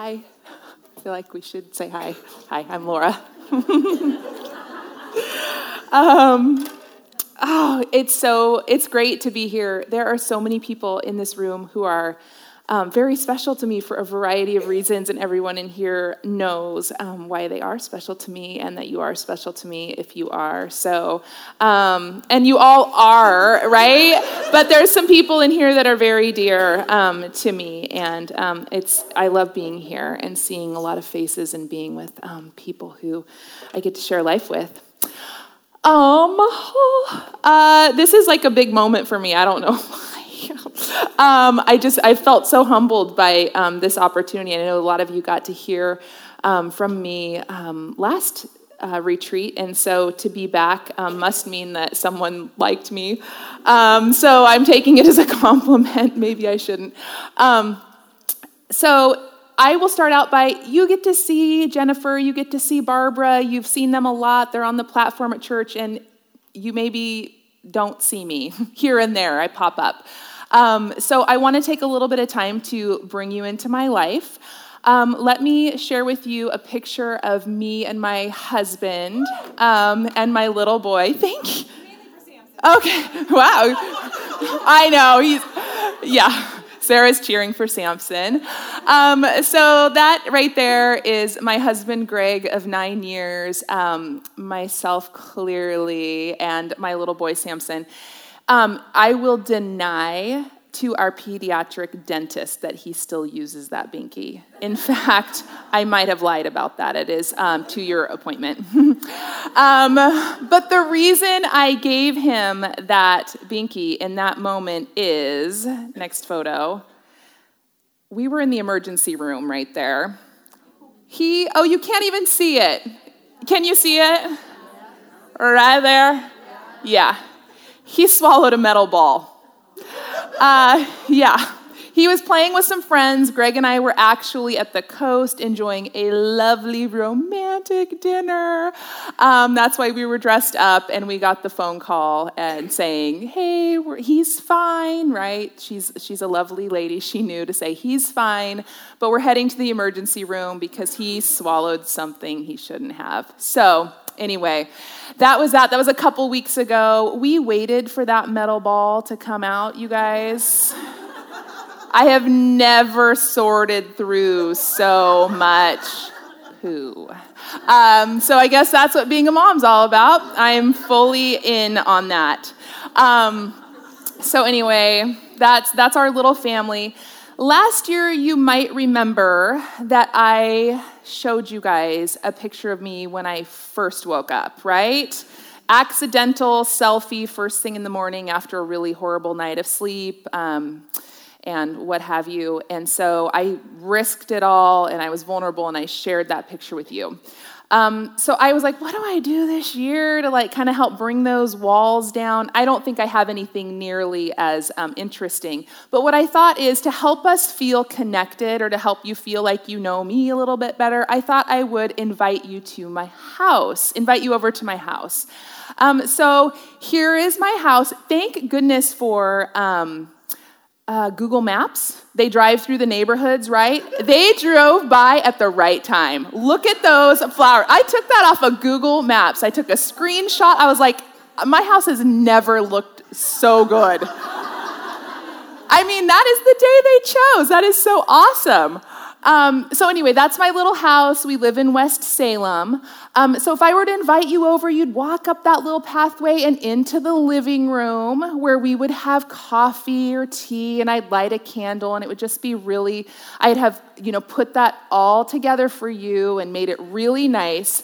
hi. I feel like we should say hi. Hi, I'm Laura. um, oh, it's so it's great to be here. There are so many people in this room who are um, very special to me for a variety of reasons, and everyone in here knows um, why they are special to me, and that you are special to me if you are. So, um, and you all are, right? but there's some people in here that are very dear um, to me, and um, it's I love being here and seeing a lot of faces and being with um, people who I get to share life with. Um, uh, this is like a big moment for me. I don't know um, I just I felt so humbled by um, this opportunity. I know a lot of you got to hear um, from me um, last uh, retreat, and so to be back um, must mean that someone liked me. Um, so I'm taking it as a compliment. Maybe I shouldn't. so I will start out by you get to see Jennifer, you get to see Barbara. You've seen them a lot. They're on the platform at church, and you maybe don't see me here and there. I pop up. Um, so I want to take a little bit of time to bring you into my life. Um, let me share with you a picture of me and my husband um, and my little boy. Thank you. Okay, wow. I know, he's, yeah. Sarah's cheering for Samson. Um, so that right there is my husband Greg of nine years, um, myself clearly, and my little boy Samson. Um, I will deny to our pediatric dentist that he still uses that binky. In fact, I might have lied about that. It is um, to your appointment. um, but the reason I gave him that binky in that moment is next photo. We were in the emergency room right there. He, oh, you can't even see it. Can you see it? Right there? Yeah he swallowed a metal ball. Uh, yeah. He was playing with some friends. Greg and I were actually at the coast enjoying a lovely romantic dinner. Um, that's why we were dressed up and we got the phone call and saying, "Hey, he's fine." Right? She's she's a lovely lady. She knew to say he's fine, but we're heading to the emergency room because he swallowed something he shouldn't have. So anyway, that was that. That was a couple weeks ago. We waited for that metal ball to come out, you guys. I have never sorted through so much poo. Um, so I guess that's what being a mom's all about. I am fully in on that. Um, so anyway, that's that's our little family. Last year, you might remember that I showed you guys a picture of me when I first woke up, right? Accidental selfie first thing in the morning after a really horrible night of sleep. Um, and what have you. And so I risked it all and I was vulnerable and I shared that picture with you. Um, so I was like, what do I do this year to like kind of help bring those walls down? I don't think I have anything nearly as um, interesting. But what I thought is to help us feel connected or to help you feel like you know me a little bit better, I thought I would invite you to my house, invite you over to my house. Um, so here is my house. Thank goodness for. Um, uh, Google Maps. They drive through the neighborhoods, right? They drove by at the right time. Look at those flowers. I took that off of Google Maps. I took a screenshot. I was like, my house has never looked so good. I mean, that is the day they chose. That is so awesome. Um, so, anyway, that's my little house. We live in West Salem. Um, so, if I were to invite you over, you'd walk up that little pathway and into the living room where we would have coffee or tea, and I'd light a candle, and it would just be really, I'd have, you know, put that all together for you and made it really nice.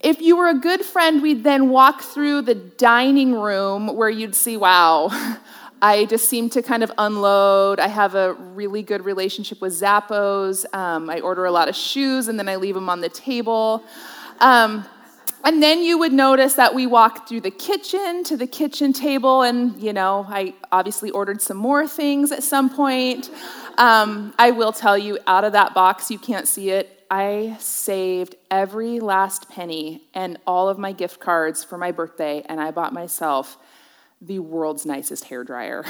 If you were a good friend, we'd then walk through the dining room where you'd see, wow, I just seem to kind of unload. I have a really good relationship with Zappos. Um, I order a lot of shoes and then I leave them on the table. Um, and then you would notice that we walked through the kitchen to the kitchen table, and you know, I obviously ordered some more things at some point. Um, I will tell you, out of that box, you can't see it. I saved every last penny and all of my gift cards for my birthday, and I bought myself the world's nicest hair dryer.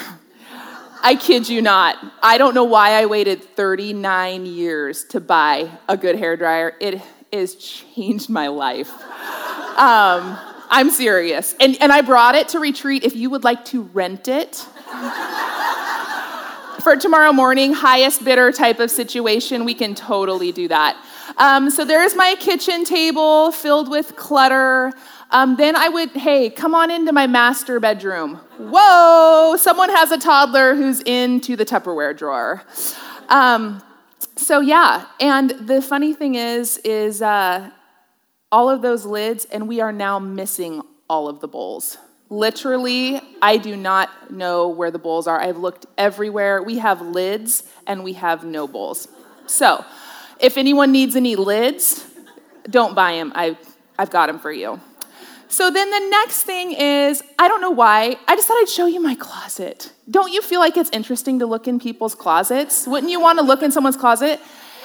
I kid you not. I don't know why I waited 39 years to buy a good hair dryer. It has changed my life. Um, I'm serious. And, and I brought it to retreat if you would like to rent it. For tomorrow morning, highest bidder type of situation, we can totally do that. Um, so there's my kitchen table filled with clutter. Um, then I would, hey, come on into my master bedroom. Whoa, someone has a toddler who's into the Tupperware drawer. Um, so yeah, and the funny thing is, is uh, all of those lids, and we are now missing all of the bowls. Literally, I do not know where the bowls are. I've looked everywhere. We have lids and we have no bowls. So, if anyone needs any lids, don't buy them. I, I've got them for you. So then the next thing is I don't know why, I just thought I'd show you my closet. Don't you feel like it's interesting to look in people's closets? Wouldn't you want to look in someone's closet?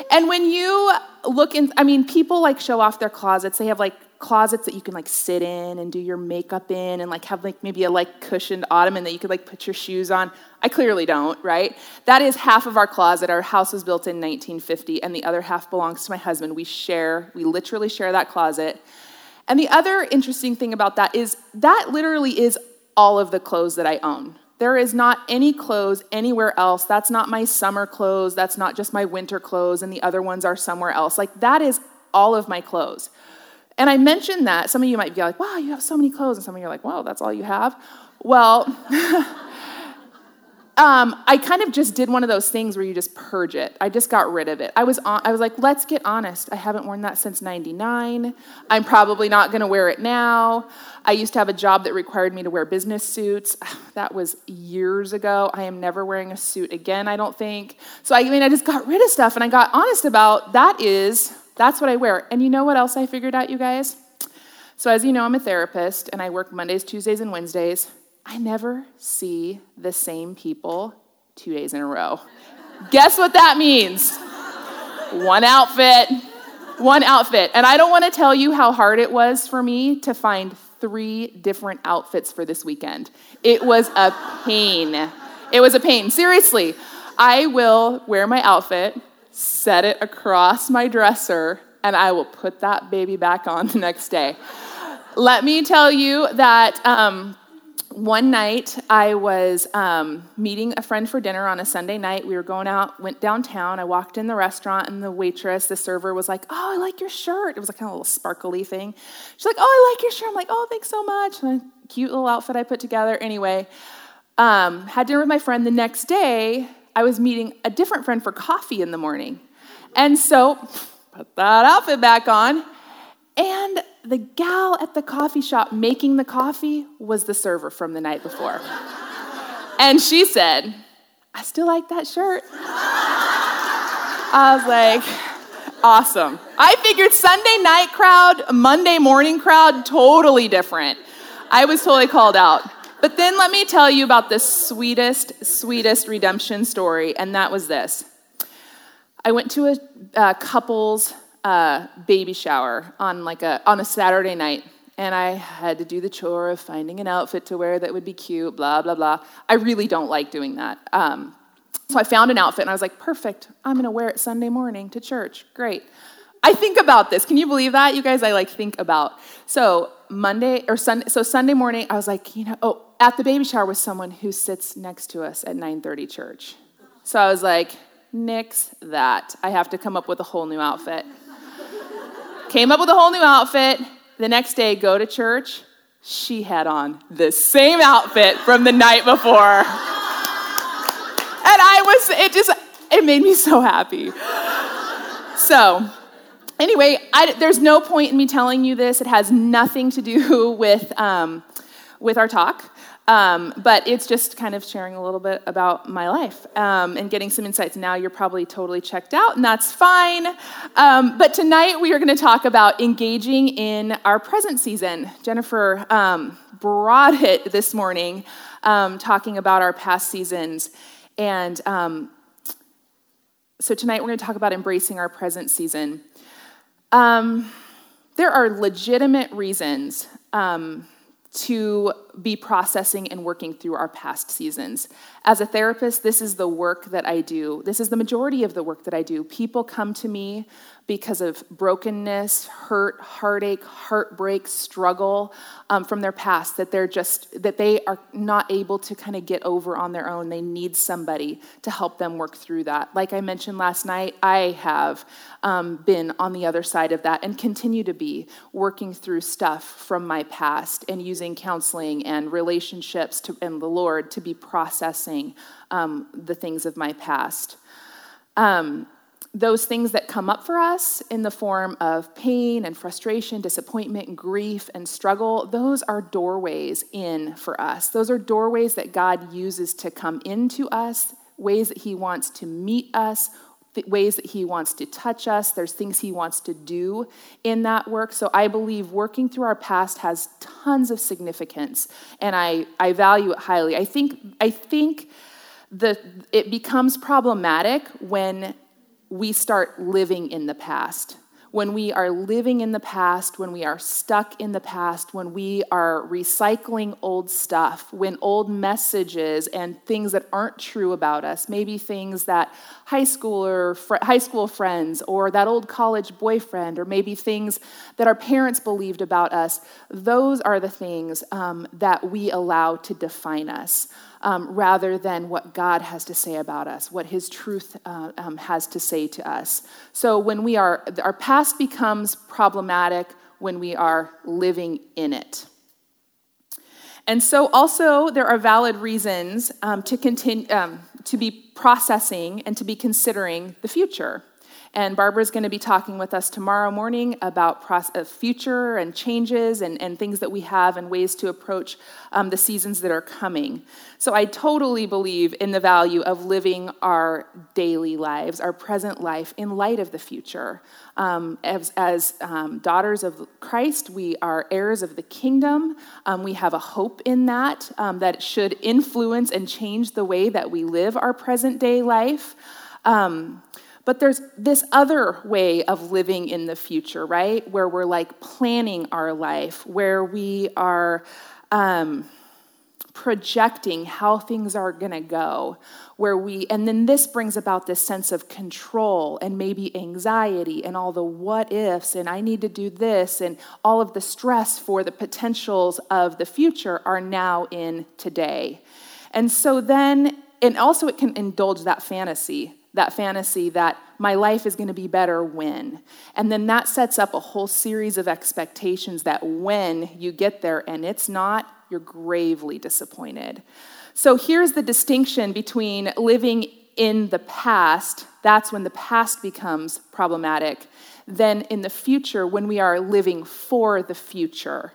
And when you look in, I mean, people like show off their closets. They have like closets that you can like sit in and do your makeup in and like have like maybe a like cushioned ottoman that you could like put your shoes on. I clearly don't, right? That is half of our closet. Our house was built in 1950 and the other half belongs to my husband. We share, we literally share that closet. And the other interesting thing about that is that literally is all of the clothes that I own. There is not any clothes anywhere else. That's not my summer clothes. That's not just my winter clothes, and the other ones are somewhere else. Like, that is all of my clothes. And I mentioned that. Some of you might be like, wow, you have so many clothes. And some of you are like, wow, that's all you have. Well, um, I kind of just did one of those things where you just purge it. I just got rid of it. I was, on, I was like, let's get honest. I haven't worn that since 99. I'm probably not going to wear it now. I used to have a job that required me to wear business suits. That was years ago. I am never wearing a suit again, I don't think. So I mean, I just got rid of stuff and I got honest about that is, that's what I wear. And you know what else I figured out, you guys? So as you know, I'm a therapist and I work Mondays, Tuesdays, and Wednesdays. I never see the same people two days in a row. Guess what that means? One outfit, one outfit. And I don't want to tell you how hard it was for me to find three different outfits for this weekend. It was a pain. It was a pain. Seriously, I will wear my outfit, set it across my dresser, and I will put that baby back on the next day. Let me tell you that um, one night I was um, meeting a friend for dinner on a Sunday night. We were going out, went downtown. I walked in the restaurant, and the waitress, the server, was like, "Oh, I like your shirt." It was like kind of a little sparkly thing. She's like, "Oh, I like your shirt." I'm like, "Oh, thanks so much." And a cute little outfit I put together. Anyway, um, had dinner with my friend. The next day, I was meeting a different friend for coffee in the morning, and so put that outfit back on, and the gal at the coffee shop making the coffee was the server from the night before. and she said, I still like that shirt. I was like, awesome. I figured Sunday night crowd, Monday morning crowd, totally different. I was totally called out. But then let me tell you about the sweetest, sweetest redemption story, and that was this. I went to a, a couple's uh, baby shower on like a on a Saturday night, and I had to do the chore of finding an outfit to wear that would be cute. Blah blah blah. I really don't like doing that. Um, so I found an outfit, and I was like, perfect. I'm gonna wear it Sunday morning to church. Great. I think about this. Can you believe that, you guys? I like think about. So Monday or Sunday. So Sunday morning, I was like, you know, oh, at the baby shower was someone who sits next to us at 9:30 church. So I was like, nix that. I have to come up with a whole new outfit. Came up with a whole new outfit. The next day, go to church. She had on the same outfit from the night before. And I was, it just, it made me so happy. So, anyway, I, there's no point in me telling you this. It has nothing to do with, um, with our talk. Um, but it's just kind of sharing a little bit about my life um, and getting some insights. Now you're probably totally checked out, and that's fine. Um, but tonight we are going to talk about engaging in our present season. Jennifer um, brought it this morning, um, talking about our past seasons. And um, so tonight we're going to talk about embracing our present season. there are legitimate reasons to be processing and working through our past seasons. As a therapist, this is the work that I do. This is the majority of the work that I do. People come to me because of brokenness, hurt, heartache, heartbreak, struggle um, from their past that they're just that they are not able to kind of get over on their own. They need somebody to help them work through that. Like I mentioned last night, I have um, been on the other side of that and continue to be working through stuff from my past and using counseling and relationships to, and the Lord to be processing um, the things of my past. Um, those things that come up for us in the form of pain and frustration, disappointment grief and struggle, those are doorways in for us. Those are doorways that God uses to come into us, ways that He wants to meet us, ways that He wants to touch us. There's things He wants to do in that work. So I believe working through our past has tons of significance, and I, I value it highly. I think, I think the, it becomes problematic when we start living in the past. When we are living in the past, when we are stuck in the past, when we are recycling old stuff, when old messages and things that aren't true about us, maybe things that high school or fr- high school friends or that old college boyfriend, or maybe things that our parents believed about us, those are the things um, that we allow to define us um, rather than what God has to say about us, what His truth uh, um, has to say to us. So when we are, our past becomes problematic when we are living in it. And so, also, there are valid reasons um, to continue um, to be processing and to be considering the future. And Barbara's going to be talking with us tomorrow morning about process, future and changes and, and things that we have and ways to approach um, the seasons that are coming. So I totally believe in the value of living our daily lives, our present life, in light of the future. Um, as, as um, daughters of Christ, we are heirs of the kingdom. Um, we have a hope in that um, that should influence and change the way that we live our present day life. Um, but there's this other way of living in the future, right? Where we're like planning our life, where we are um, projecting how things are going to go, where we, and then this brings about this sense of control and maybe anxiety and all the what ifs, and I need to do this, and all of the stress for the potentials of the future are now in today. And so then, and also it can indulge that fantasy that fantasy that my life is going to be better when. And then that sets up a whole series of expectations that when you get there and it's not, you're gravely disappointed. So here's the distinction between living in the past, that's when the past becomes problematic, then in the future, when we are living for the future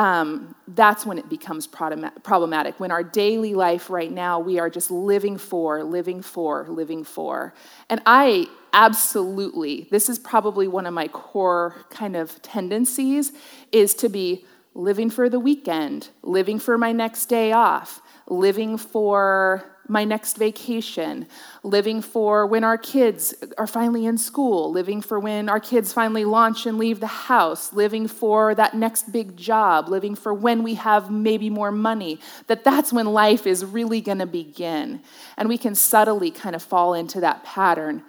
um, that's when it becomes problematic. When our daily life right now, we are just living for, living for, living for. And I absolutely, this is probably one of my core kind of tendencies, is to be living for the weekend, living for my next day off, living for my next vacation, living for when our kids are finally in school, living for when our kids finally launch and leave the house, living for that next big job, living for when we have maybe more money, that that's when life is really going to begin. And we can subtly kind of fall into that pattern.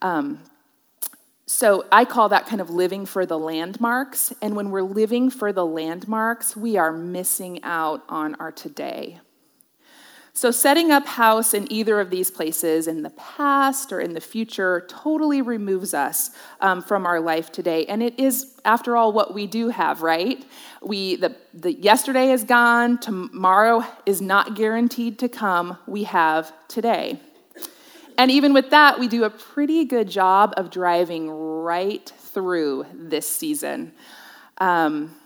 Um, so I call that kind of living for the landmarks. And when we're living for the landmarks, we are missing out on our today. So, setting up house in either of these places in the past or in the future totally removes us um, from our life today. And it is, after all, what we do have, right? We, the, the yesterday is gone, tomorrow is not guaranteed to come. We have today. And even with that, we do a pretty good job of driving right through this season. Um,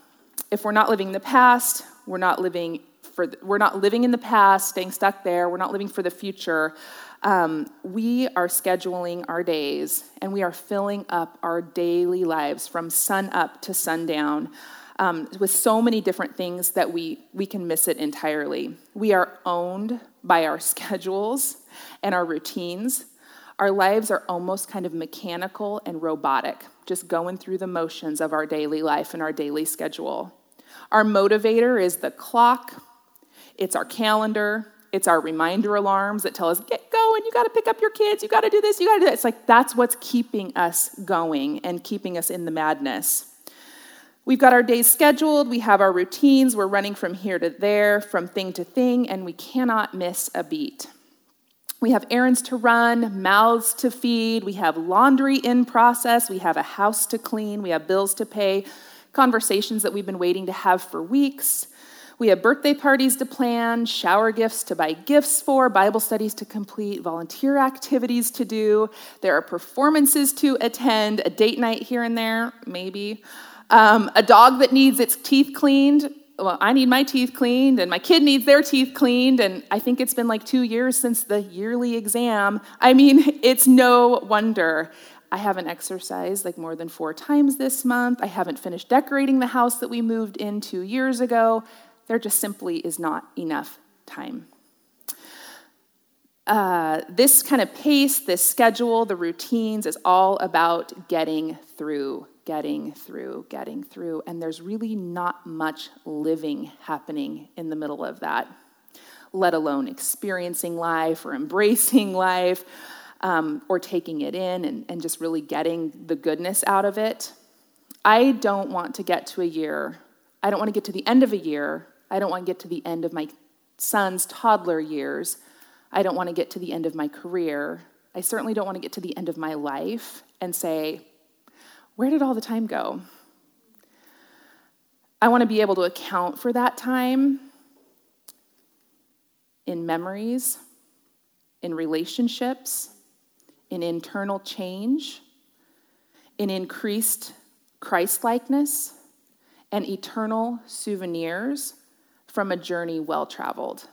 if we're not living the past, we're not living for we're not living in the past, staying stuck there. We're not living for the future. Um, we are scheduling our days and we are filling up our daily lives from sun up to sundown um, with so many different things that we, we can miss it entirely. We are owned by our schedules and our routines. Our lives are almost kind of mechanical and robotic, just going through the motions of our daily life and our daily schedule. Our motivator is the clock, It's our calendar. It's our reminder alarms that tell us, get going, you got to pick up your kids, you got to do this, you got to do that. It's like that's what's keeping us going and keeping us in the madness. We've got our days scheduled, we have our routines, we're running from here to there, from thing to thing, and we cannot miss a beat. We have errands to run, mouths to feed, we have laundry in process, we have a house to clean, we have bills to pay, conversations that we've been waiting to have for weeks. We have birthday parties to plan, shower gifts to buy gifts for, Bible studies to complete, volunteer activities to do. There are performances to attend, a date night here and there, maybe. Um, a dog that needs its teeth cleaned. Well, I need my teeth cleaned, and my kid needs their teeth cleaned, and I think it's been like two years since the yearly exam. I mean, it's no wonder. I haven't exercised like more than four times this month. I haven't finished decorating the house that we moved in two years ago. There just simply is not enough time. Uh, this kind of pace, this schedule, the routines is all about getting through, getting through, getting through. And there's really not much living happening in the middle of that, let alone experiencing life or embracing life um, or taking it in and, and just really getting the goodness out of it. I don't want to get to a year, I don't want to get to the end of a year, I don't want to get to the end of my son's toddler years, I don't want to get to the end of my career, I certainly don't want to get to the end of my life and say, where did all the time go? I want to be able to account for that time in memories, in relationships, in internal change, in increased Christlikeness, and eternal souvenirs from a journey well traveled.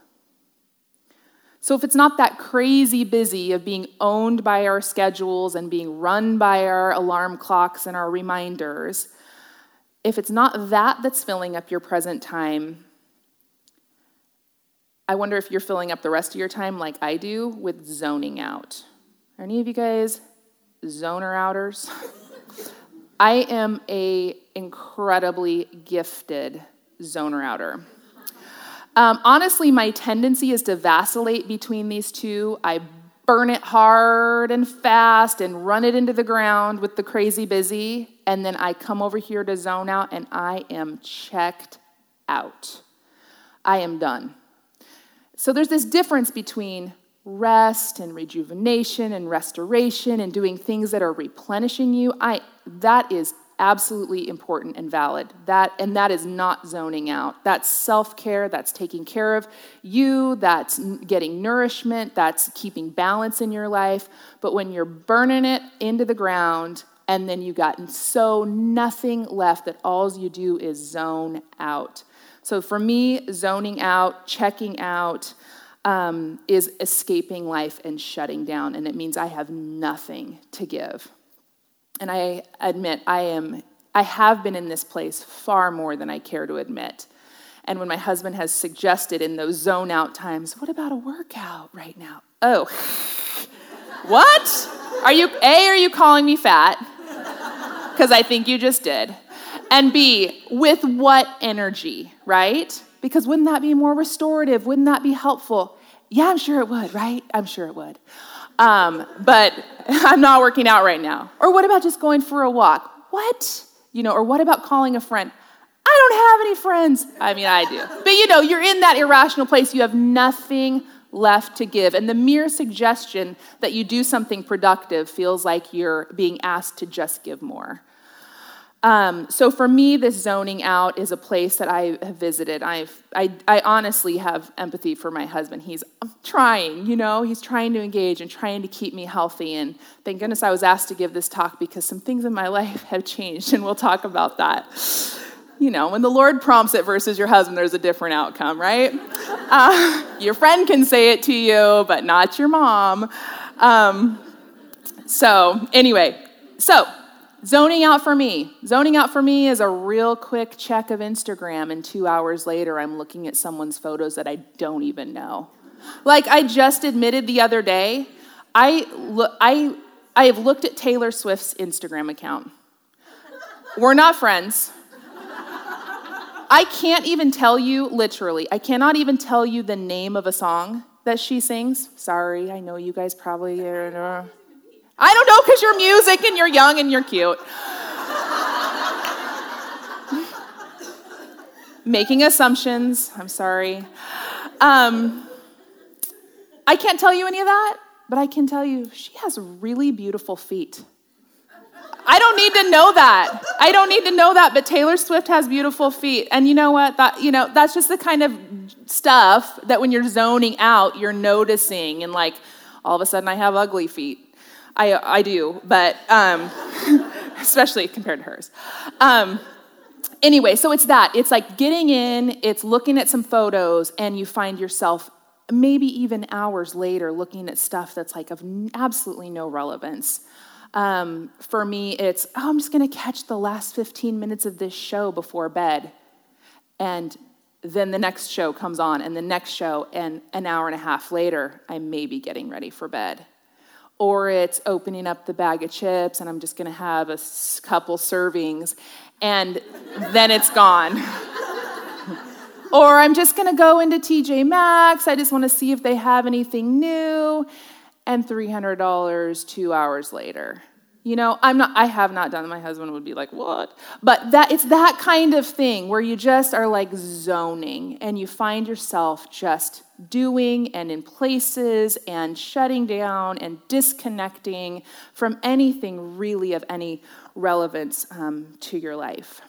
So, if it's not that crazy busy of being owned by our schedules and being run by our alarm clocks and our reminders, if it's not that that's filling up your present time, I wonder if you're filling up the rest of your time like I do with zoning out. Are any of you guys zoner outers? I am a incredibly gifted zoner outer. Um, honestly, my tendency is to vacillate between these two. I burn it hard and fast and run it into the ground with the crazy busy, and then I come over here to zone out and I am checked out. I am done. So there's this difference between rest and rejuvenation and restoration and doing things that are replenishing you, I that is absolutely important and valid. That and that is not zoning out. That's self-care, that's taking care of you, that's getting nourishment, that's keeping balance in your life. But when you're burning it into the ground and then you got so nothing left that all you do is zone out. So for me, zoning out, checking out, um, is escaping life and shutting down, and it means I have nothing to give. And I admit I am I have been in this place far more than I care to admit. And when my husband has suggested in those zone out times, what about a workout right now? Oh, what? Are you, A, are you calling me fat? Because I think you just did. And B, with what energy, right? Because wouldn't that be more restorative? Wouldn't that be helpful? Yeah, I'm sure it would, right? I'm sure it would. Um, but I'm not working out right now. Or what about just going for a walk? What? You know, or what about calling a friend? I don't have any friends. I mean, I do. But you know, you're in that irrational place. You have nothing left to give. And the mere suggestion that you do something productive feels like you're being asked to just give more. Um, so for me, this zoning out is a place that I have visited. I've, I, I honestly have empathy for my husband. He's trying, you know, he's trying to engage and trying to keep me healthy. And thank goodness I was asked to give this talk because some things in my life have changed, and we'll talk about that. You know, when the Lord prompts it versus your husband, there's a different outcome, right? Uh, your friend can say it to you, but not your mom. Um, so, anyway, so Zoning out for me. Zoning out for me is a real quick check of Instagram, and two hours later, I'm looking at someone's photos that I don't even know. Like I just admitted the other day, I, lo- I, I have looked at Taylor Swift's Instagram account. We're not friends. I can't even tell you, literally, I cannot even tell you the name of a song that she sings. Sorry, I know you guys probably are. I don't know because you're music and you're young and you're cute. Making assumptions, I'm sorry. Um, I can't tell you any of that, but I can tell you she has really beautiful feet. I don't need to know that. I don't need to know that, but Taylor Swift has beautiful feet. And you know what? That you know, that's just the kind of stuff that when you're zoning out, you're noticing and like all of a sudden I have ugly feet. I I do, but um, especially compared to hers. Um, anyway, so it's that. It's like getting in, it's looking at some photos, and you find yourself maybe even hours later looking at stuff that's like of absolutely no relevance. Um, for me, it's, oh, I'm just going to catch the last 15 minutes of this show before bed. And then the next show comes on, and the next show, and an hour and a half later, I may be getting ready for bed. Or it's opening up the bag of chips, and I'm just to have a couple servings, and then it's gone. or I'm just to go into TJ Maxx. I just want to see if they have anything new and $300 two hours later. You know, I'm not, I have not done My husband would be like, what? But that, it's that kind of thing where you just are like zoning and you find yourself just doing and in places and shutting down and disconnecting from anything really of any relevance um, to your life.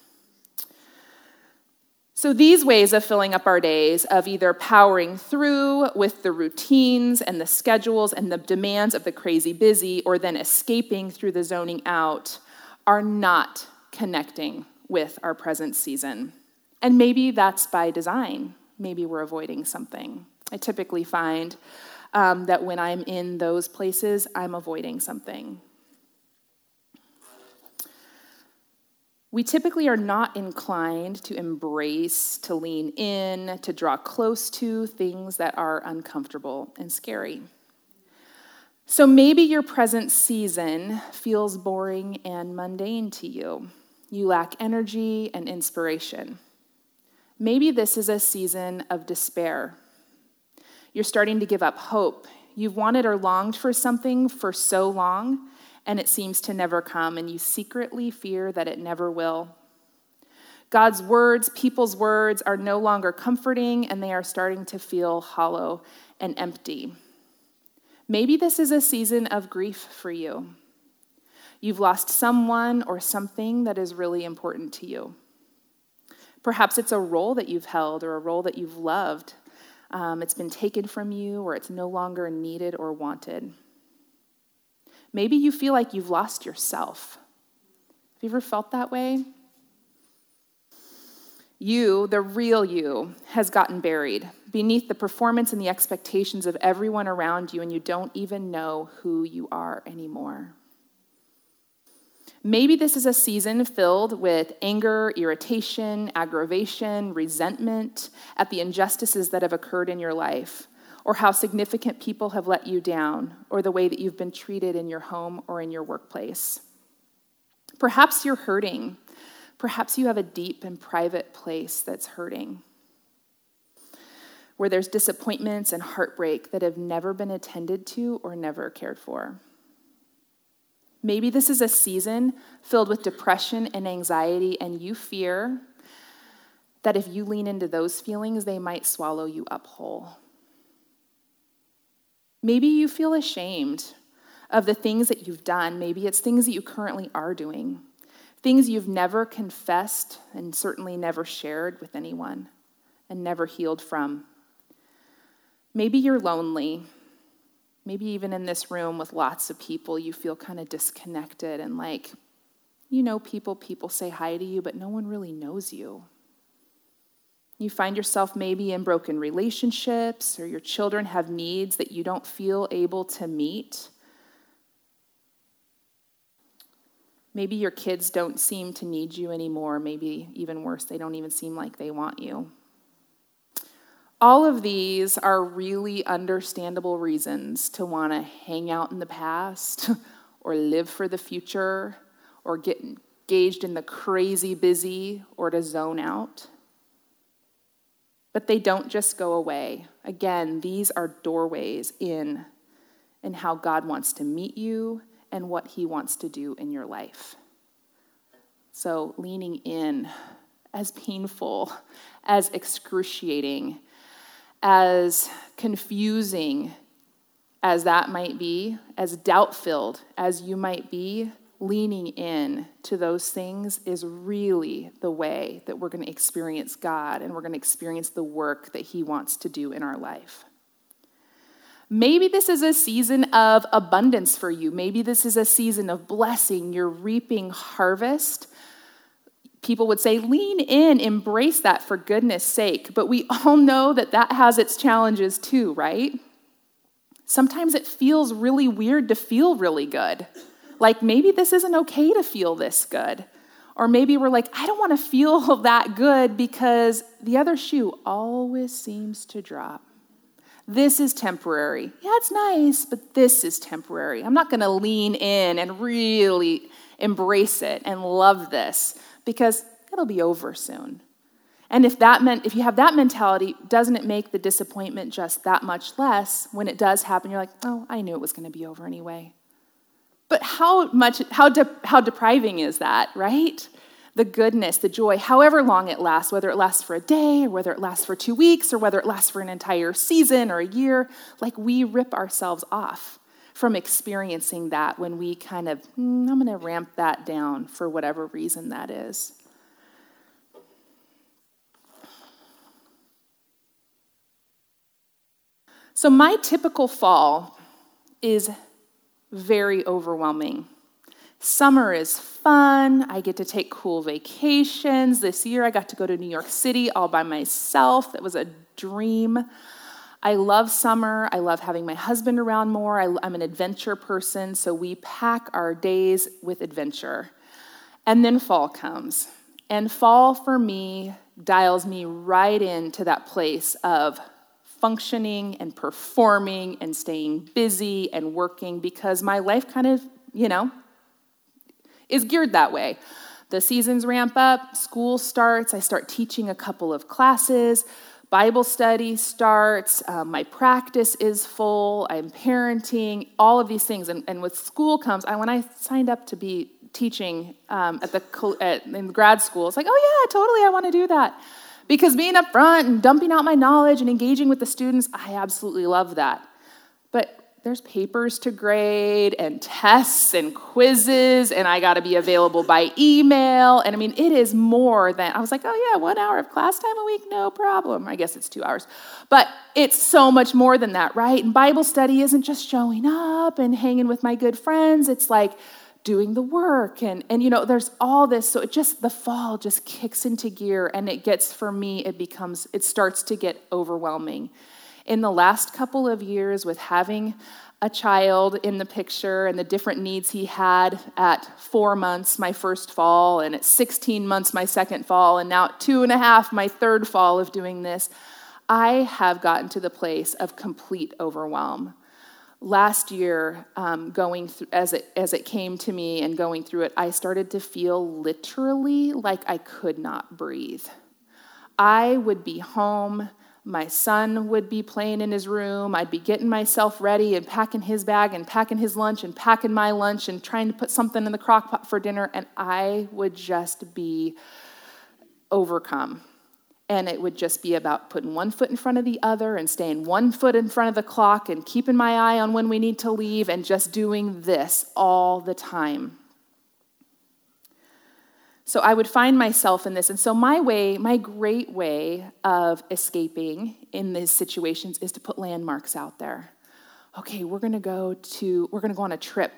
So, these ways of filling up our days, of either powering through with the routines and the schedules and the demands of the crazy busy, or then escaping through the zoning out, are not connecting with our present season. And maybe that's by design. Maybe we're avoiding something. I typically find um, that when I'm in those places, I'm avoiding something. We typically are not inclined to embrace, to lean in, to draw close to things that are uncomfortable and scary. So maybe your present season feels boring and mundane to you. You lack energy and inspiration. Maybe this is a season of despair. You're starting to give up hope. You've wanted or longed for something for so long and it seems to never come, and you secretly fear that it never will. God's words, people's words, are no longer comforting, and they are starting to feel hollow and empty. Maybe this is a season of grief for you. You've lost someone or something that is really important to you. Perhaps it's a role that you've held or a role that you've loved. Um, it's been taken from you or it's no longer needed or wanted. Maybe you feel like you've lost yourself. Have you ever felt that way? You, the real you, has gotten buried beneath the performance and the expectations of everyone around you, and you don't even know who you are anymore. Maybe this is a season filled with anger, irritation, aggravation, resentment at the injustices that have occurred in your life or how significant people have let you down, or the way that you've been treated in your home or in your workplace. Perhaps you're hurting. Perhaps you have a deep and private place that's hurting, where there's disappointments and heartbreak that have never been attended to or never cared for. Maybe this is a season filled with depression and anxiety, and you fear that if you lean into those feelings, they might swallow you up whole. Maybe you feel ashamed of the things that you've done. Maybe it's things that you currently are doing, things you've never confessed and certainly never shared with anyone and never healed from. Maybe you're lonely. Maybe even in this room with lots of people, you feel kind of disconnected and like, you know, people, people say hi to you, but no one really knows you. You find yourself maybe in broken relationships, or your children have needs that you don't feel able to meet. Maybe your kids don't seem to need you anymore. Maybe even worse, they don't even seem like they want you. All of these are really understandable reasons to want to hang out in the past or live for the future or get engaged in the crazy busy or to zone out. but they don't just go away. Again, these are doorways in and how God wants to meet you and what he wants to do in your life. So, leaning in, as painful, as excruciating, as confusing as that might be, as doubt filled as you might be, leaning in to those things is really the way that we're going to experience God and we're going to experience the work that He wants to do in our life. Maybe this is a season of abundance for you. Maybe this is a season of blessing. You're reaping harvest. People would say, lean in, embrace that for goodness sake. But we all know that that has its challenges too, right? Sometimes it feels really weird to feel really good. Like maybe this isn't okay to feel this good. Or maybe we're like, I don't want to feel that good because the other shoe always seems to drop. This is temporary. Yeah, it's nice, but this is temporary. I'm not going to lean in and really embrace it and love this because it'll be over soon. And if that meant if you have that mentality, doesn't it make the disappointment just that much less when it does happen? You're like, oh, I knew it was going to be over anyway. But how much, how, de- how depriving is that, right? The goodness, the joy, however long it lasts, whether it lasts for a day or whether it lasts for two weeks or whether it lasts for an entire season or a year, like we rip ourselves off from experiencing that when we kind of, mm, I'm going to ramp that down for whatever reason that is. So, my typical fall is very overwhelming. Summer is fun. I get to take cool vacations. This year I got to go to New York City all by myself. That was a dream. I love summer. I love having my husband around more. I, am an adventure person, so we pack our days with adventure. And then fall comes. And fall for me dials me right into that place of functioning and performing and staying busy and working because my life kind of, you know, is geared that way. The seasons ramp up, school starts, I start teaching a couple of classes, Bible study starts, um, my practice is full, I'm parenting, all of these things. And, and with school comes, I, when I signed up to be teaching um, at the at, in grad school, it's like, oh yeah, totally, I want to do that. Because being up front and dumping out my knowledge and engaging with the students, I absolutely love that. There's papers to grade and tests and quizzes, and I got to be available by email. And I mean, it is more than, I was like, oh yeah, one hour of class time a week, no problem. I guess it's two hours. But it's so much more than that, right? And Bible study isn't just showing up and hanging with my good friends, it's like, doing the work and and you know there's all this so it just the fall just kicks into gear and it gets for me it becomes it starts to get overwhelming in the last couple of years with having a child in the picture and the different needs he had at four months my first fall and at 16 months my second fall and now at two and a half my third fall of doing this i have gotten to the place of complete overwhelm last year, um, going as it as it came to me and going through it, I started to feel literally like I could not breathe. I would be home. My son would be playing in his room. I'd be getting myself ready and packing his bag and packing his lunch and packing my lunch and trying to put something in the crock pot for dinner. And I would just be overcome and it would just be about putting one foot in front of the other and staying one foot in front of the clock and keeping my eye on when we need to leave and just doing this all the time. So I would find myself in this. And so, my way, my great way of escaping in these situations is to put landmarks out there. Okay, we're gonna go to, we're gonna go on a trip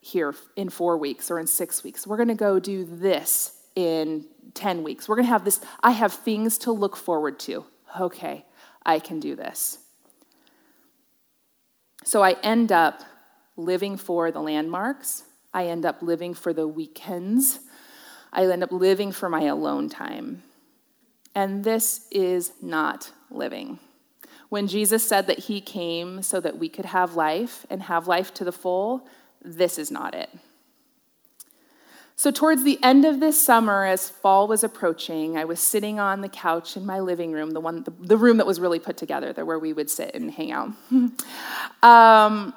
here in four weeks or in six weeks. We're gonna go do this in 10 weeks. We're to have this. I have things to look forward to. Okay, I can do this. So I end up living for the landmarks. I end up living for the weekends. I end up living for my alone time. And this is not living. When Jesus said that he came so that we could have life and have life to the full, this is not it. So, towards the end of this summer, as fall was approaching, I was sitting on the couch in my living room, the one, the, the room that was really put together, there where we would sit and hang out. um,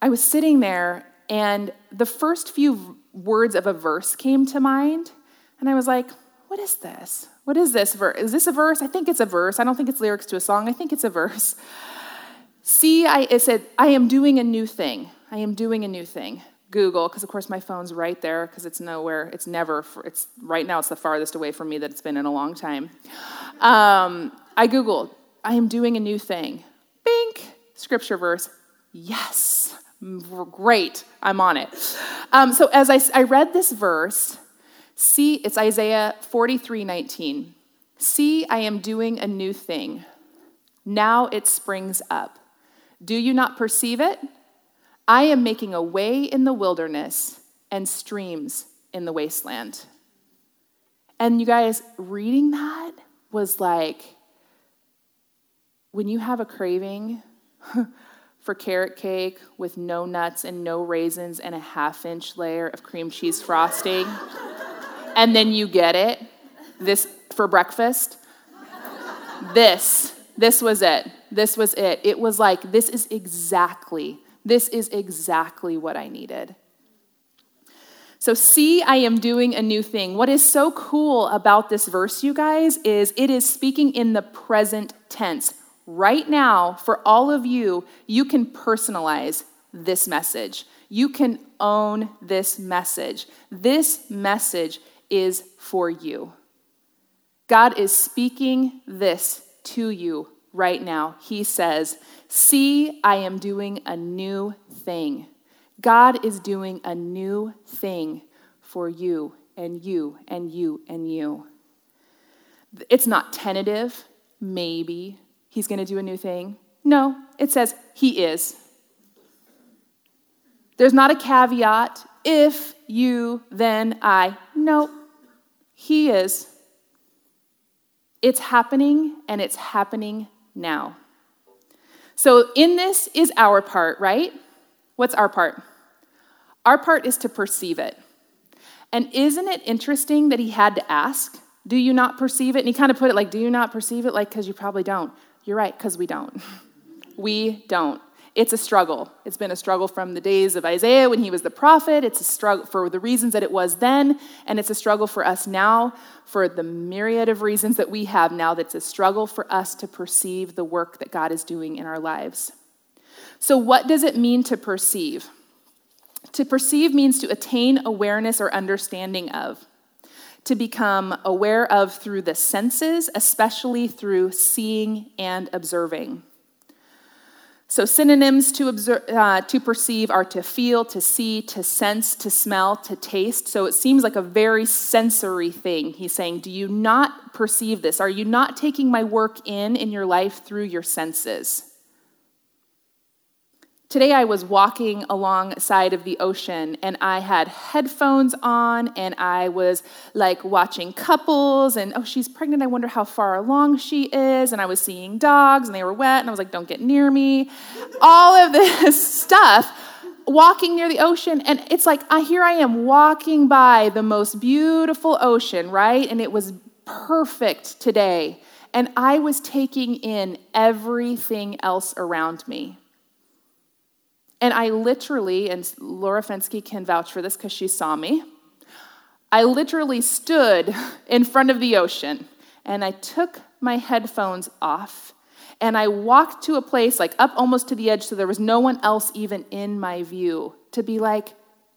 I was sitting there, and the first few words of a verse came to mind, and I was like, "What is this? What is this verse? Is this a verse? I think it's a verse. I don't think it's lyrics to a song. I think it's a verse." See, I, it said, "I am doing a new thing. I am doing a new thing." Google, because of course my phone's right there, because it's nowhere, it's never, it's right now it's the farthest away from me that it's been in a long time. Um, I Googled, I am doing a new thing. Bink, scripture verse. Yes, great, I'm on it. Um, so as I, I read this verse, see, it's Isaiah 43 19. See, I am doing a new thing. Now it springs up. Do you not perceive it? I am making a way in the wilderness and streams in the wasteland. And you guys, reading that was like when you have a craving for carrot cake with no nuts and no raisins and a half inch layer of cream cheese frosting, and then you get it this for breakfast. This, this was it. This was it. It was like, this is exactly this is exactly what I needed. So, see, I am doing a new thing. What is so cool about this verse, you guys, is it is speaking in the present tense. Right now, for all of you, you can personalize this message. You can own this message. This message is for you. God is speaking this to you right now. He says, See, I am doing a new thing. God is doing a new thing for you and you and you and you. It's not tentative, maybe he's going to do a new thing. No, it says he is. There's not a caveat if you, then I. No, he is. It's happening and it's happening now. So, in this is our part, right? What's our part? Our part is to perceive it. And isn't it interesting that he had to ask, Do you not perceive it? And he kind of put it like, Do you not perceive it? Like, because you probably don't. You're right, because we don't. we don't. It's a struggle. It's been a struggle from the days of Isaiah when he was the prophet. It's a struggle for the reasons that it was then, and it's a struggle for us now for the myriad of reasons that we have now. That's a struggle for us to perceive the work that God is doing in our lives. So, what does it mean to perceive? To perceive means to attain awareness or understanding of, to become aware of through the senses, especially through seeing and observing. So, synonyms to, observe, uh, to perceive are to feel, to see, to sense, to smell, to taste. So, it seems like a very sensory thing. He's saying, Do you not perceive this? Are you not taking my work in in your life through your senses? Today I was walking alongside of the ocean and I had headphones on and I was like watching couples and oh, she's pregnant. I wonder how far along she is. And I was seeing dogs and they were wet and I was like, don't get near me. All of this stuff walking near the ocean and it's like I, here I am walking by the most beautiful ocean, right? And it was perfect today. And I was taking in everything else around me. And I literally, and Laura Fensky can vouch for this because she saw me, I literally stood in front of the ocean and I took my headphones off and I walked to a place like up almost to the edge so there was no one else even in my view to be like,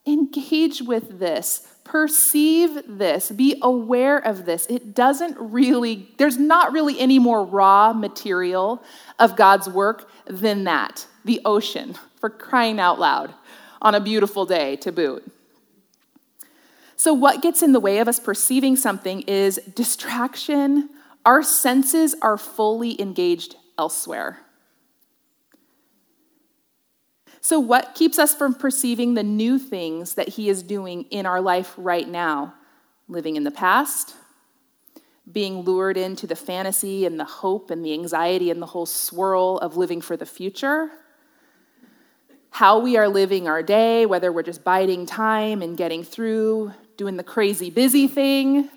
engage with this, perceive this, be aware of this. It doesn't really, there's not really any more raw material of God's work than that the ocean for crying out loud on a beautiful day to boot. So, what gets in the way of us perceiving something is distraction. Our senses are fully engaged elsewhere. So, what keeps us from perceiving the new things that He is doing in our life right now? Living in the past, being lured into the fantasy and the hope and the anxiety and the whole swirl of living for the future how we are living our day, whether we're just biding time and getting through doing the crazy busy thing,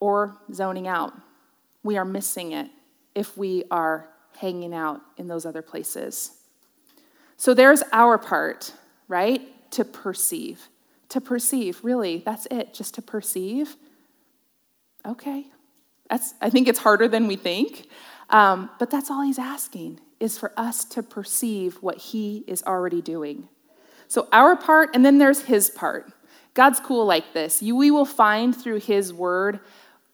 or zoning out. We are missing it if we are hanging out in those other places. So there's our part, right? To perceive. To perceive, really, that's it, just to perceive. Okay. That's, I think it's harder than we think, um, but that's all he's asking is for us to perceive what he is already doing. So, our part, and then there's his part. God's cool like this. You, we will find through his word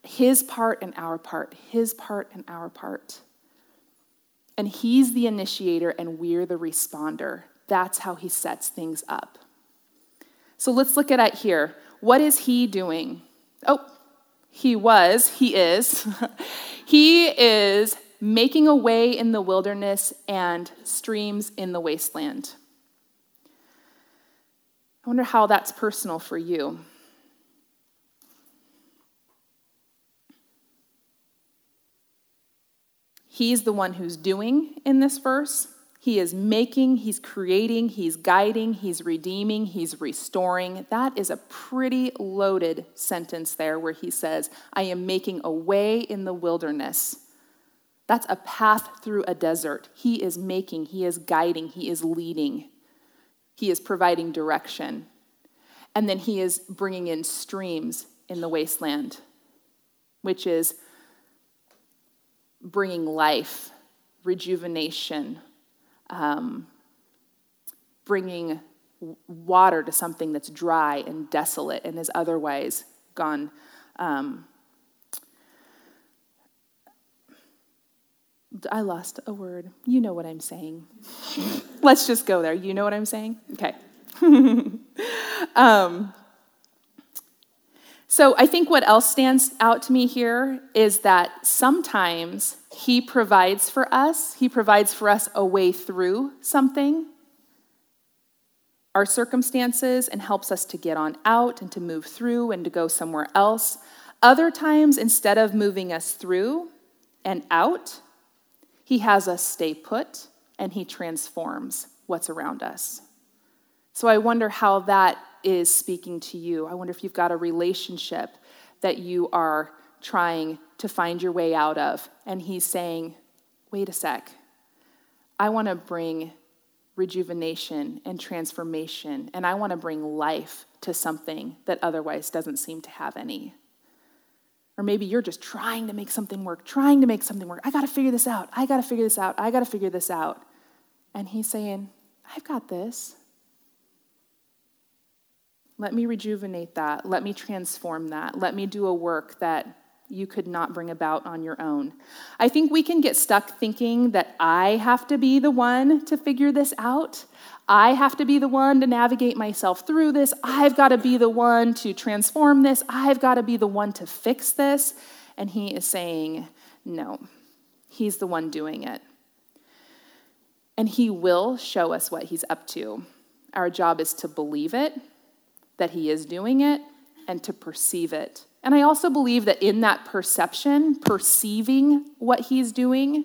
his part and our part, his part and our part. And he's the initiator and we're the responder. That's how he sets things up. So let's look at it here. What is he doing? Oh, he was, he is. he is making a way in the wilderness and streams in the wasteland. I wonder how that's personal for you. He's the one who's doing in this verse. He is making, he's creating, he's guiding, he's redeeming, he's restoring. That is a pretty loaded sentence there where he says, I am making a way in the wilderness that's a path through a desert. He is making, He is guiding, He is leading, He is providing direction. And then He is bringing in streams in the wasteland, which is bringing life, rejuvenation, um, bringing water to something that's dry and desolate and is otherwise gone um, I lost a word. You know what I'm saying. Let's just go there. You know what I'm saying? Okay. um, so I think what else stands out to me here is that sometimes he provides for us, he provides for us a way through something, our circumstances, and helps us to get on out and to move through and to go somewhere else. Other times, instead of moving us through and out, he has us stay put and He transforms what's around us. So I wonder how that is speaking to you. I wonder if you've got a relationship that you are trying to find your way out of. And He's saying, wait a sec, I want to bring rejuvenation and transformation, and I want to bring life to something that otherwise doesn't seem to have any. Or maybe you're just trying to make something work, trying to make something work. I got to figure this out. I got to figure this out. I got to figure this out. And he's saying, I've got this. Let me rejuvenate that. Let me transform that. Let me do a work that you could not bring about on your own. I think we can get stuck thinking that I have to be the one to figure this out. I have to be the one to navigate myself through this. I've got to be the one to transform this. I've got to be the one to fix this. And he is saying, no, he's the one doing it. And he will show us what he's up to. Our job is to believe it, that he is doing it, and to perceive it. And I also believe that in that perception, perceiving what he's doing,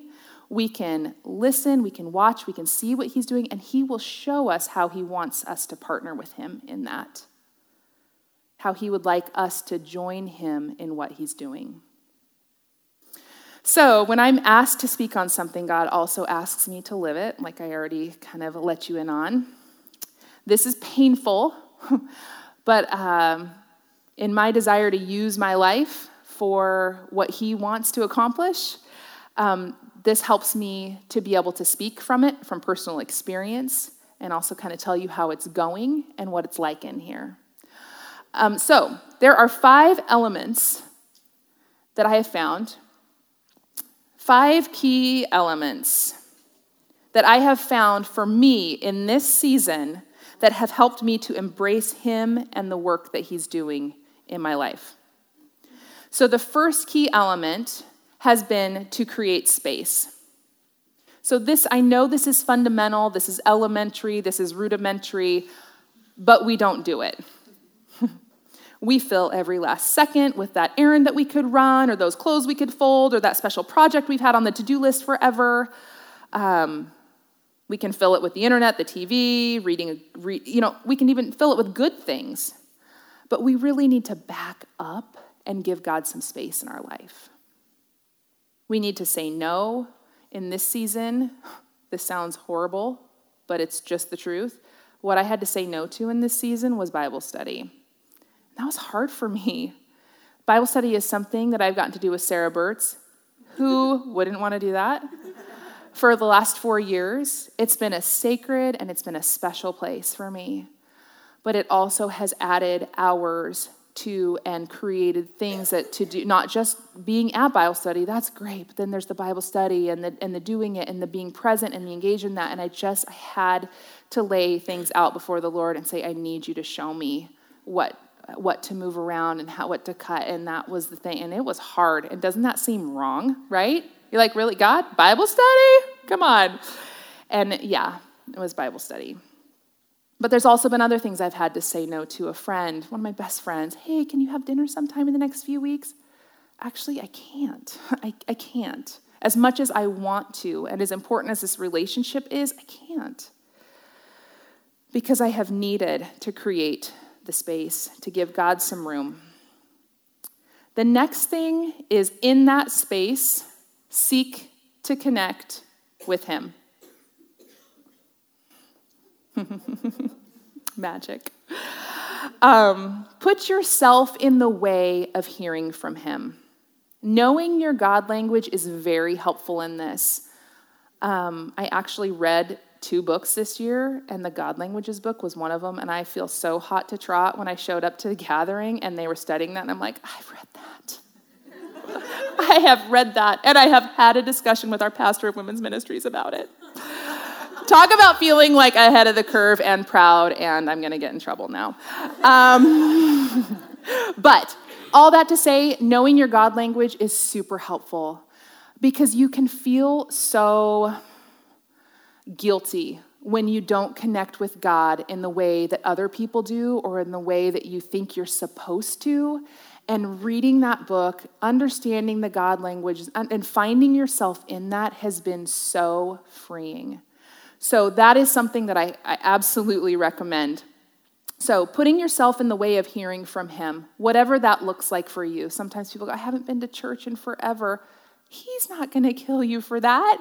we can listen, we can watch, we can see what he's doing, and he will show us how he wants us to partner with him in that. How he would like us to join him in what he's doing. So, when I'm asked to speak on something, God also asks me to live it, like I already kind of let you in on. This is painful, but um, in my desire to use my life for what He wants to accomplish, um, this helps me to be able to speak from it, from personal experience, and also kind of tell you how it's going and what it's like in here. Um, so, there are five elements that I have found, five key elements that I have found for me in this season that have helped me to embrace Him and the work that He's doing in my life. So, the first key element has been to create space. So, this, I know this is fundamental, this is elementary, this is rudimentary, but we don't do it. we fill every last second with that errand that we could run, or those clothes we could fold, or that special project we've had on the to do list forever. Um, we can fill it with the internet, the TV, reading, re, you know, we can even fill it with good things. But we really need to back up and give God some space in our life. We need to say no in this season. This sounds horrible, but it's just the truth. What I had to say no to in this season was Bible study. That was hard for me. Bible study is something that I've gotten to do with Sarah Burtz. Who wouldn't want to do that? For the last four years, it's been a sacred and it's been a special place for me. But it also has added hours to and created things that to do not just being at bible study that's great but then there's the bible study and the and the doing it and the being present and the engaged in that. And i just i had to lay things out before the lord and say i need you to show me what what to move around and how what to cut. And that was the thing. And it was hard. And doesn't that seem wrong right? You're like really god? Bible study? Come on. And yeah it was bible study but there's also been other things I've had to say no to. A friend, one of my best friends, hey, can you have dinner sometime in the next few weeks? Actually, I can't. I, I can't. As much as I want to, and as important as this relationship is, I can't. Because I have needed to create the space, to give God some room. The next thing is in that space, seek to connect with Him. Magic. Um, put yourself in the way of hearing from Him. Knowing your God language is very helpful in this. Um, I actually read two books this year, and the God Languages book was one of them. And I feel so hot to trot when I showed up to the gathering and they were studying that, and I'm like, I've read that. I have read that, and I have had a discussion with our pastor of women's ministries about it. Talk about feeling like ahead of the curve and proud, and I'm going to get in trouble now. Um, but all that to say, knowing your God language is super helpful because you can feel so guilty when you don't connect with God in the way that other people do or in the way that you think you're supposed to. And reading that book, understanding the God language, and finding yourself in that has been so freeing. So that is something that I, I absolutely recommend. So, putting yourself in the way of hearing from Him, whatever that looks like for you. Sometimes people go, I haven't been to church in forever. He's not going to kill you for that.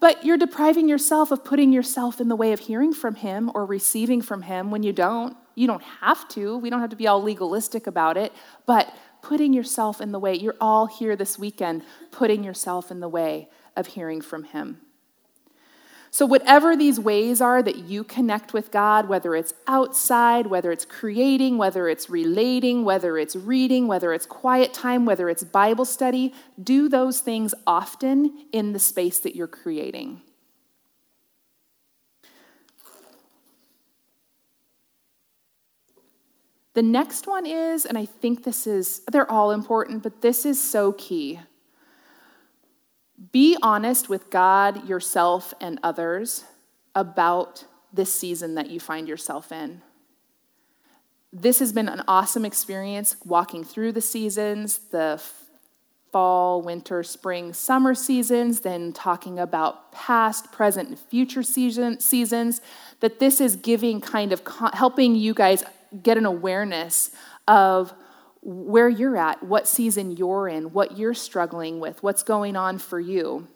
But you're depriving yourself of putting yourself in the way of hearing from Him or receiving from Him when you don't. You don't have to. We don't have to be all legalistic about it. But putting yourself in the way, you're all here this weekend, putting yourself in the way of hearing from Him. So, whatever these ways are that you connect with God, whether it's outside, whether it's creating, whether it's relating, whether it's reading, whether it's quiet time, whether it's Bible study, do those things often in the space that you're creating. The next one is, and I think this is, they're all important, but this is so key. Be honest with God, yourself, and others about this season that you find yourself in. This has been an awesome experience walking through the seasons, the fall, winter, spring, summer seasons, then talking about past, present, and future season, seasons. That this is giving kind of helping you guys get an awareness of where you're at, what season you're in, what you're struggling with, what's going on for you.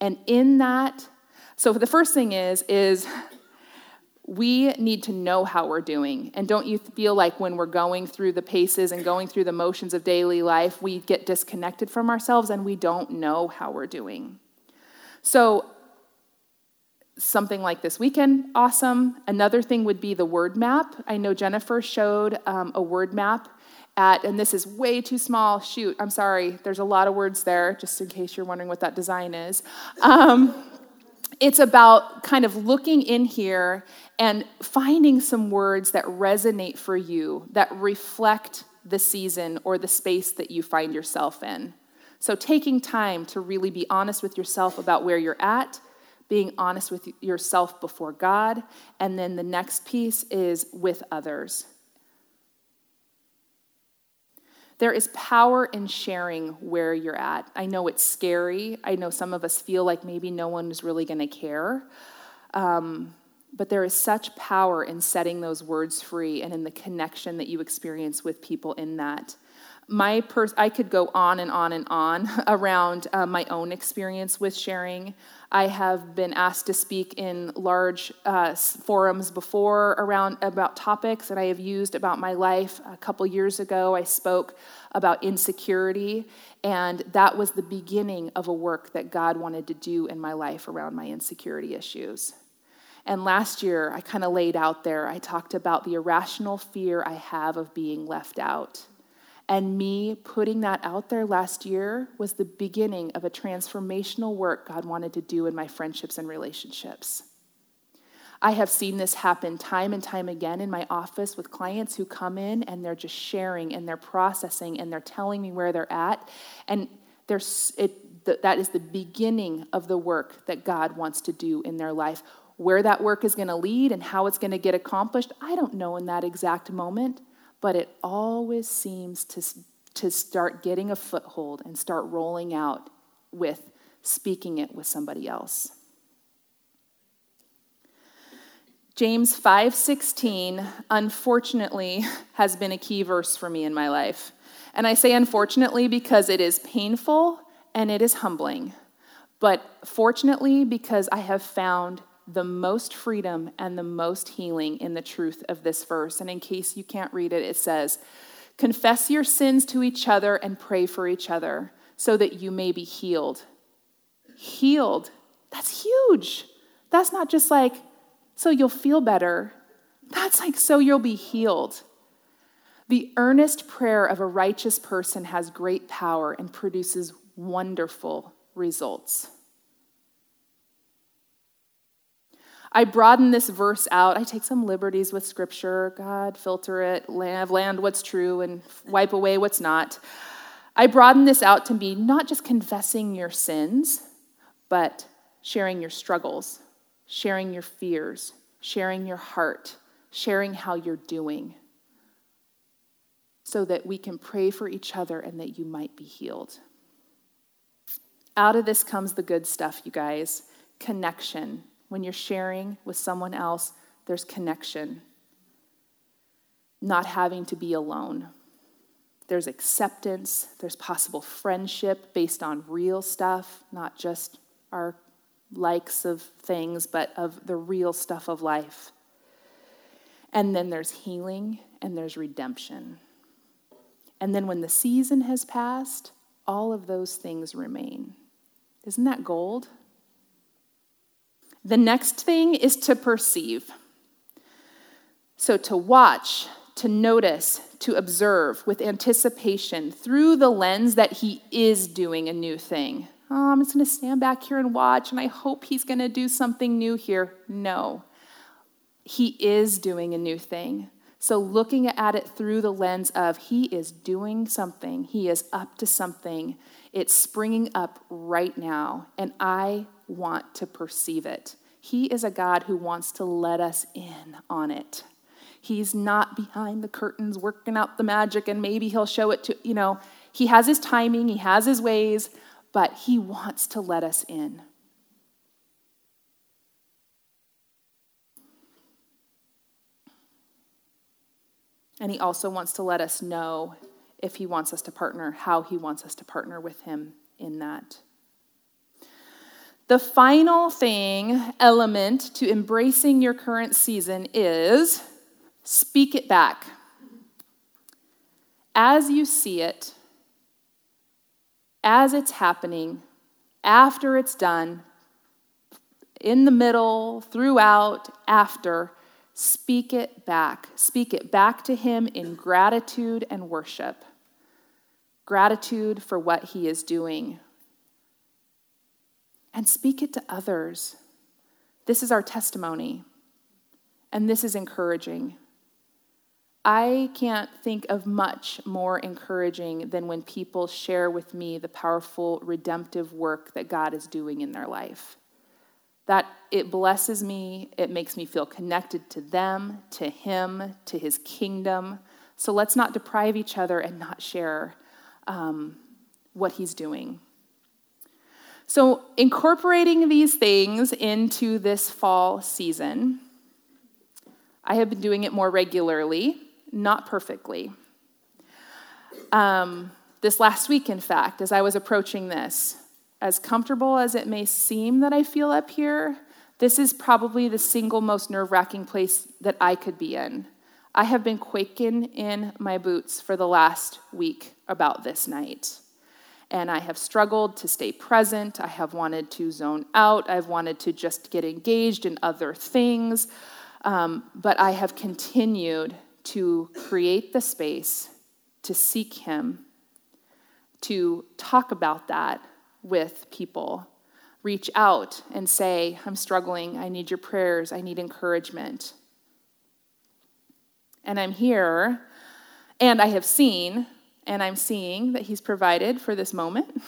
And in that, so the first thing is is we need to know how we're doing. And don't you feel like when we're going through the paces and going through the motions of daily life, we get disconnected from ourselves and we don't know how we're doing. So something like this weekend, awesome. Another thing would be the word map. I know Jennifer showed um, a word map at, and this is way too small, shoot, I'm sorry, there's a lot of words there, just in case you're wondering what that design is. Um, it's about kind of looking in here and finding some words that resonate for you, that reflect the season or the space that you find yourself in. So, taking time to really be honest with yourself about where you're at, being honest with yourself before God, and then the next piece is with others. There is power in sharing where you're at. I know it's scary. I know some of us feel like maybe no one is really going to care. Um, But there is such power in setting those words free and in the connection that you experience with people in that. My pers- I could go on and on and on around uh, my own experience with sharing. I have been asked to speak in large uh, forums before around about topics that I have used about my life. A couple years ago, I spoke about insecurity, and that was the beginning of a work that God wanted to do in my life around my insecurity issues. And last year, I kind of laid out there, I talked about the irrational fear I have of being left out. And me putting that out there last year was the beginning of a transformational work God wanted to do in my friendships and relationships. I have seen this happen time and time again in my office with clients who come in and they're just sharing and they're processing and they're telling me where they're at. And there's, it, that is the beginning of the work that God wants to do in their life. Where that work is going to lead and how it's going to get accomplished, I don't know in that exact moment but it always seems to, to start getting a foothold and start rolling out with speaking it with somebody else. James 5:16 unfortunately has been a key verse for me in my life. And I say unfortunately because it is painful and it is humbling. But fortunately because I have found the most freedom and the most healing in the truth of this verse. And in case you can't read it, it says, Confess your sins to each other and pray for each other so that you may be healed. Healed. That's huge. That's not just like, so you'll feel better. That's like, so you'll be healed. The earnest prayer of a righteous person has great power and produces wonderful results. I broaden this verse out. I take some liberties with scripture. God, filter it, land, land what's true, and wipe away what's not. I broaden this out to be not just confessing your sins, but sharing your struggles, sharing your fears, sharing your heart, sharing how you're doing, so that we can pray for each other and that you might be healed. Out of this comes the good stuff, you guys connection when you're sharing with someone else, there's connection, not having to be alone. There's acceptance, there's possible friendship based on real stuff, not just our likes of things, but of the real stuff of life. And then there's healing and there's redemption. And then when the season has passed, all of those things remain. Isn't that gold? The next thing is to perceive. So to watch, to notice, to observe with anticipation through the lens that he is doing a new thing. Oh, I'm just going to stand back here and watch, and I hope he's going to do something new here. No, he is doing a new thing. So, looking at it through the lens of he is doing something, he is up to something, it's springing up right now, and I want to perceive it. He is a God who wants to let us in on it. He's not behind the curtains working out the magic and maybe he'll show it to, you know, he has his timing, he has his ways, but he wants to let us in. And he also wants to let us know if he wants us to partner, how he wants us to partner with him in that. The final thing, element to embracing your current season is speak it back. As you see it, as it's happening, after it's done, in the middle, throughout, after, speak it back. Speak it back to Him in gratitude and worship. Gratitude for what He is doing and speak it to others. This is our testimony, and this is encouraging. I can't think of much more encouraging than when people share with me the powerful redemptive work that God is doing in their life. That it blesses me, it makes me feel connected to them, to Him, to His kingdom. So let's not deprive each other and not share um, what He's doing. So, incorporating these things into this fall season, I have been doing it more regularly, not perfectly. Um, this last week, in fact, as I was approaching this, as comfortable as it may seem that I feel up here, this is probably the single most nerve wracking place that I could be in. I have been quaking in my boots for the last week about this night. And I have struggled to stay present. I have wanted to zone out. I've wanted to just get engaged in other things. Um, but I have continued to create the space to seek Him, to talk about that with people, reach out and say, I'm struggling. I need your prayers. I need encouragement. And I'm here, and I have seen, and I'm seeing that He's provided for this moment.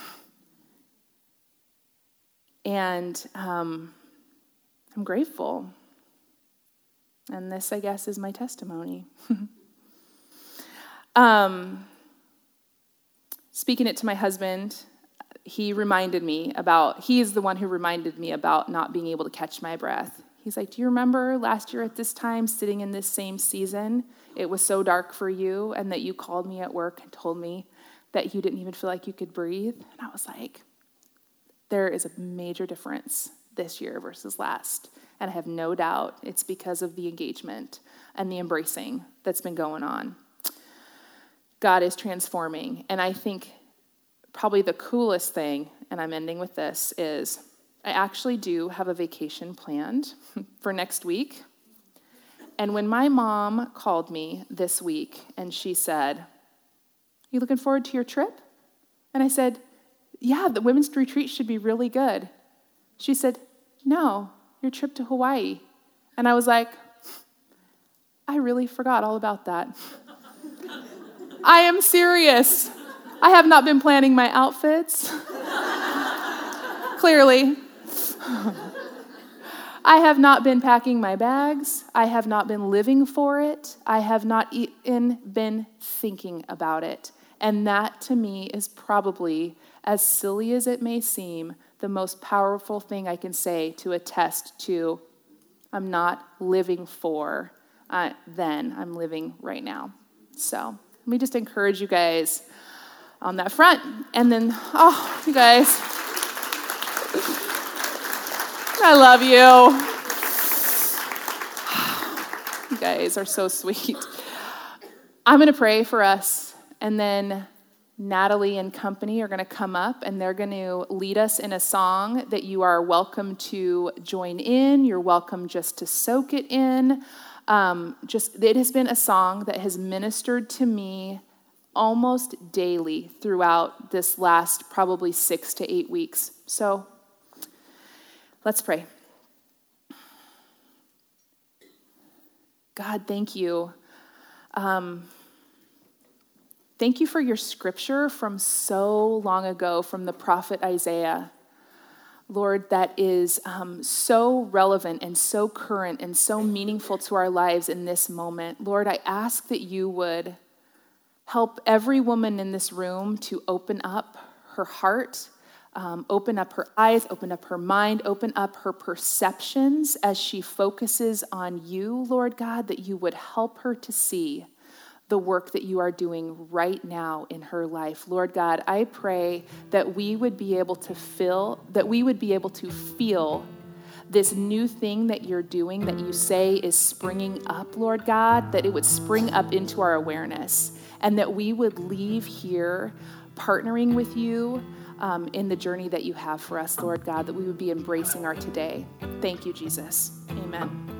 And um, I'm grateful. And this, I guess, is my testimony. um, speaking it to my husband, he reminded me about, he is the one who reminded me about not being able to catch my breath. He's like, Do you remember last year at this time, sitting in this same season? It was so dark for you, and that you called me at work and told me that you didn't even feel like you could breathe. And I was like, There is a major difference this year versus last. And I have no doubt it's because of the engagement and the embracing that's been going on. God is transforming. And I think probably the coolest thing, and I'm ending with this, is I actually do have a vacation planned for next week. And when my mom called me this week and she said, Are you looking forward to your trip? And I said, Yeah, the women's retreat should be really good. She said, No, your trip to Hawaii. And I was like, I really forgot all about that. I am serious. I have not been planning my outfits. Clearly. I have not been packing my bags. I have not been living for it. I have not even been thinking about it. And that to me is probably, as silly as it may seem, the most powerful thing I can say to attest to I'm not living for uh, then, I'm living right now. So let me just encourage you guys on that front. And then, oh, you guys, I love you. You guys are so sweet. I'm going to pray for us, and then Natalie and company are going to come up and they're going to lead us in a song that you are welcome to join in. You're welcome just to soak it in. Um, just it has been a song that has ministered to me almost daily throughout this last probably six to eight weeks. So let's pray. God, thank you. Um, Thank you for your scripture from so long ago from the prophet Isaiah. Lord, that is um, so relevant and so current and so meaningful to our lives in this moment. Lord, I ask that you would help every woman in this room to open up her heart, um, open up her eyes, open up her mind, open up her perceptions as she focuses on you, Lord God, that you would help her to see the work that you are doing right now in her life. Lord God, I pray that we would be able to feel, that we would be able to feel this new thing that you're doing that you say is springing up, Lord God, that it would spring up into our awareness and that we would leave here partnering with you um, in the journey that you have for us, Lord God, that we would be embracing our today. Thank you, Jesus. Amen.